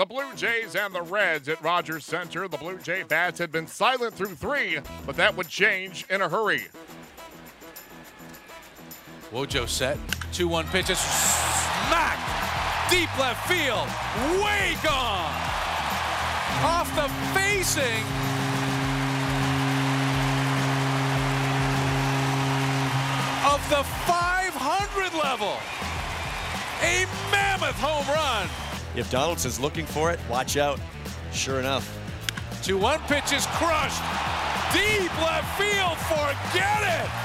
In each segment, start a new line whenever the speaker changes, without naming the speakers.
The Blue Jays and the Reds at Rogers Center. The Blue Jay bats had been silent through three, but that would change in a hurry.
Wojo set. 2 1 pitches. Smack! Deep left field. Way gone! Off the facing. Of the 500 level. A mammoth home run.
If Donaldson's looking for it, watch out. Sure enough.
2 1 pitch is crushed. Deep left field. Forget it.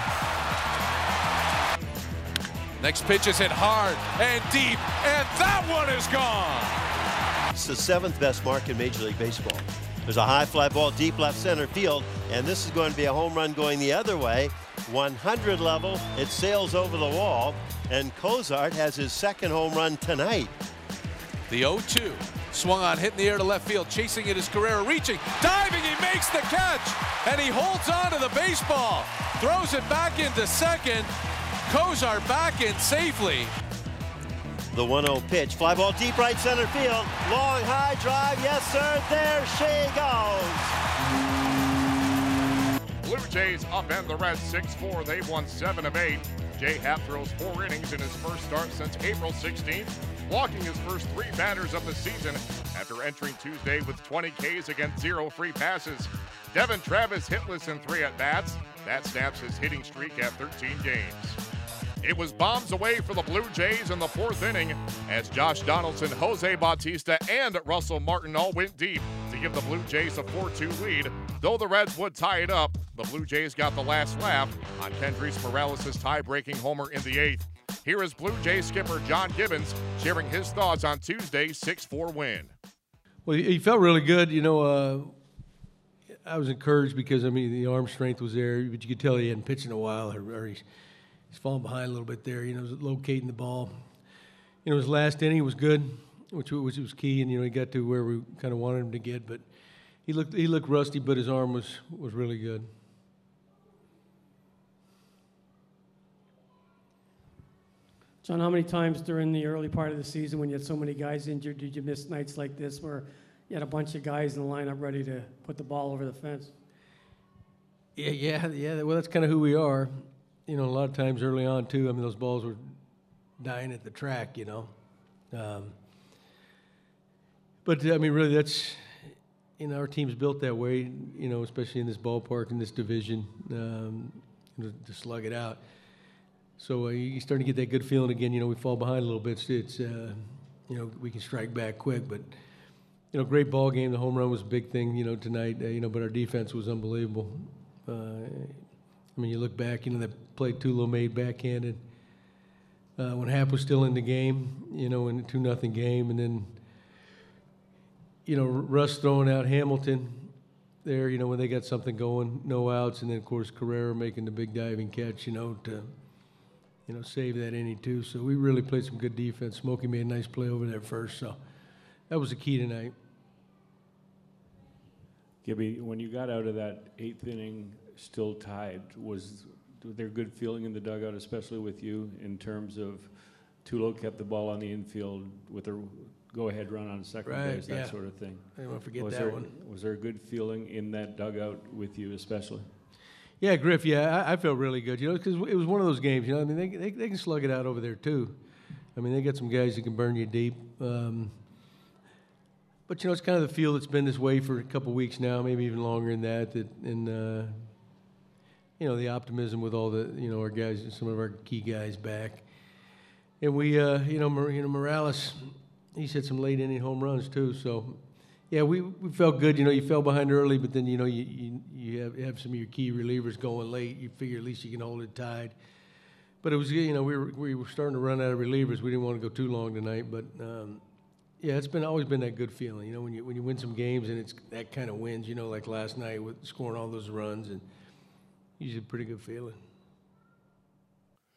Next pitch is hit hard and deep, and that one is gone.
It's the seventh best mark in Major League Baseball. There's a high fly ball deep left center field, and this is going to be a home run going the other way. 100 level, it sails over the wall, and Cozart has his second home run tonight.
The 0-2 swung on, hit in the air to left field, chasing it is Carrera, reaching, diving, he makes the catch, and he holds on to the baseball, throws it back into second. Cozart back in safely.
The 1-0 pitch, fly ball deep right center field, long high drive, yes sir, there
she goes. Blue Jays up and the Reds 6-4. They've won 7 of 8. Jay Happ throws four innings in his first start since April 16th, walking his first three batters of the season after entering Tuesday with 20 Ks against zero free passes. Devon Travis hitless in three at bats. That snaps his hitting streak at 13 games. It was bombs away for the Blue Jays in the fourth inning as Josh Donaldson, Jose Bautista, and Russell Martin all went deep to give the Blue Jays a 4 2 lead. Though the Reds would tie it up, the Blue Jays got the last laugh on Kendrys Morales' tie breaking homer in the eighth. Here is Blue Jays skipper John Gibbons sharing his thoughts on Tuesday's 6 4 win.
Well, he felt really good. You know, uh, I was encouraged because, I mean, the arm strength was there, but you could tell he hadn't pitched in a while, or, he's, he's falling behind a little bit there. You know, locating the ball. You know, his last inning was good, which, which was key, and, you know, he got to where we kind of wanted him to get, but he looked, he looked rusty, but his arm was, was really good.
John, how many times during the early part of the season when you had so many guys injured did you miss nights like this where you had a bunch of guys in the lineup ready to put the ball over the fence?
Yeah, yeah, yeah. Well, that's kind of who we are. You know, a lot of times early on too. I mean, those balls were dying at the track. You know, um, but I mean, really, that's you know, our team's built that way. You know, especially in this ballpark in this division, um, to, to slug it out. So uh, you start to get that good feeling again. You know, we fall behind a little bit. It's, it's uh, you know, we can strike back quick, but you know, great ball game. The home run was a big thing. You know, tonight. Uh, you know, but our defense was unbelievable. Uh, I mean, you look back. You know, they played Tulo made backhanded. Uh, when Happ was still in the game, you know, in a two nothing game, and then you know Russ throwing out Hamilton there. You know, when they got something going, no outs, and then of course Carrera making the big diving catch. You know, to you know, save that inning too. So we really played some good defense. Smokey made a nice play over there first. So that was the key tonight.
Gibby, when you got out of that eighth inning, still tied, was there good feeling in the dugout, especially with you, in terms of Tulo kept the ball on the infield with a go-ahead run on second
right,
base, that
yeah.
sort of thing.
I don't forget
was
that
there,
one.
Was there a good feeling in that dugout with you, especially?
Yeah, Griff. Yeah, I, I felt really good. You know, because it was one of those games. You know, I mean, they, they they can slug it out over there too. I mean, they got some guys that can burn you deep. Um, but you know, it's kind of the feel that's been this way for a couple weeks now, maybe even longer than that. That and uh, you know, the optimism with all the you know our guys, some of our key guys back, and we uh, you know, Mar- you know Morales, he's hit some late inning home runs too. So yeah, we, we felt good. You know, you fell behind early, but then you know you you, you have, have some of your key relievers going late. You figure at least you can hold it tied. But it was you know we were we were starting to run out of relievers. We didn't want to go too long tonight, but um, yeah, it's been always been that good feeling. You know, when you when you win some games and it's that kind of wins. You know, like last night with scoring all those runs and usually a pretty good feeling.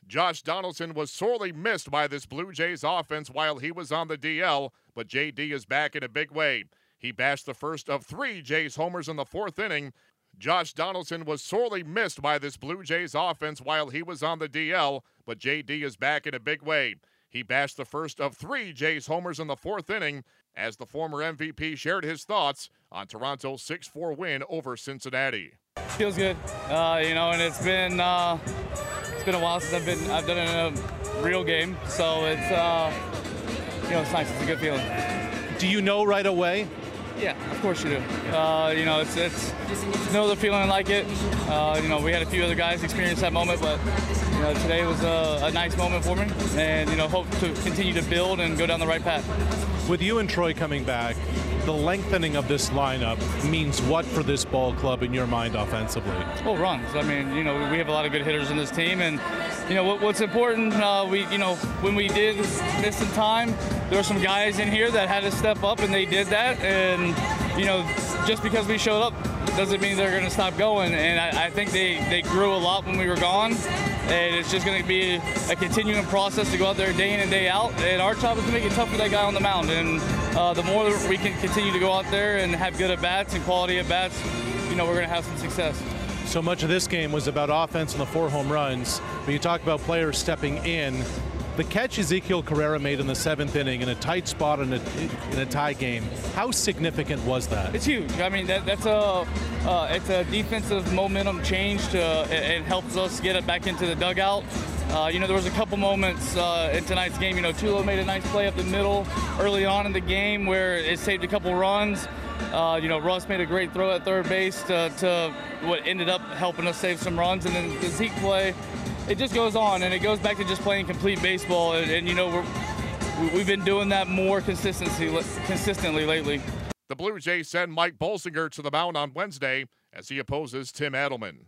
Josh Donaldson was sorely missed by this Blue Jays offense while he was on the DL, but JD is back in a big way. He bashed the first of three Jays homers in the fourth inning. Josh Donaldson was sorely missed by this Blue Jays offense while he was on the DL, but JD is back in a big way. He bashed the first of three Jays homers in the fourth inning as the former MVP shared his thoughts on Toronto's 6 4 win over Cincinnati.
Feels good, uh, you know, and it's been uh, it's been a while since I've been I've done it in a real game, so it's uh, you know it's nice. It's a good feeling.
Do you know right away?
Yeah, of course you do. Uh, you know, it's it's no other feeling like it. Uh, you know, we had a few other guys experience that moment, but you know, today was a, a nice moment for me, and you know, hope to continue to build and go down the right path.
With you and Troy coming back, the lengthening of this lineup means what for this ball club in your mind offensively?
Well, runs. I mean, you know, we have a lot of good hitters in this team, and you know what, what's important. Uh, we, you know, when we did miss some time, there were some guys in here that had to step up, and they did that. And you know, just because we showed up doesn't mean they're going to stop going. And I, I, think they, they grew a lot when we were gone. And it's just going to be a continuing process to go out there day in and day out. And our job is to make it tough for that guy on the mound. And uh, the more we can continue to go out there and have good at bats and quality at bats, you know, we're going to have some success.
So much of this game was about offense and the four home runs, but you talk about players stepping in. The catch Ezekiel Carrera made in the seventh inning in a tight spot in a, in a tie game, how significant was that?
It's huge. I mean, that, that's a uh, it's a defensive momentum change. To, it, helps us get it back into the dugout. Uh, you know, there was a couple moments uh, in tonight's game. You know, Tulo made a nice play up the middle early on in the game where it saved a couple runs. Uh, you know, Russ made a great throw at third base to, to, what ended up helping us save some runs. And then the Zeke play, it just goes on, and it goes back to just playing complete baseball. And, and you know, we're, we've been doing that more consistency, consistently lately.
The Blue Jays send Mike Bolsinger to the mound on Wednesday as he opposes Tim Adleman.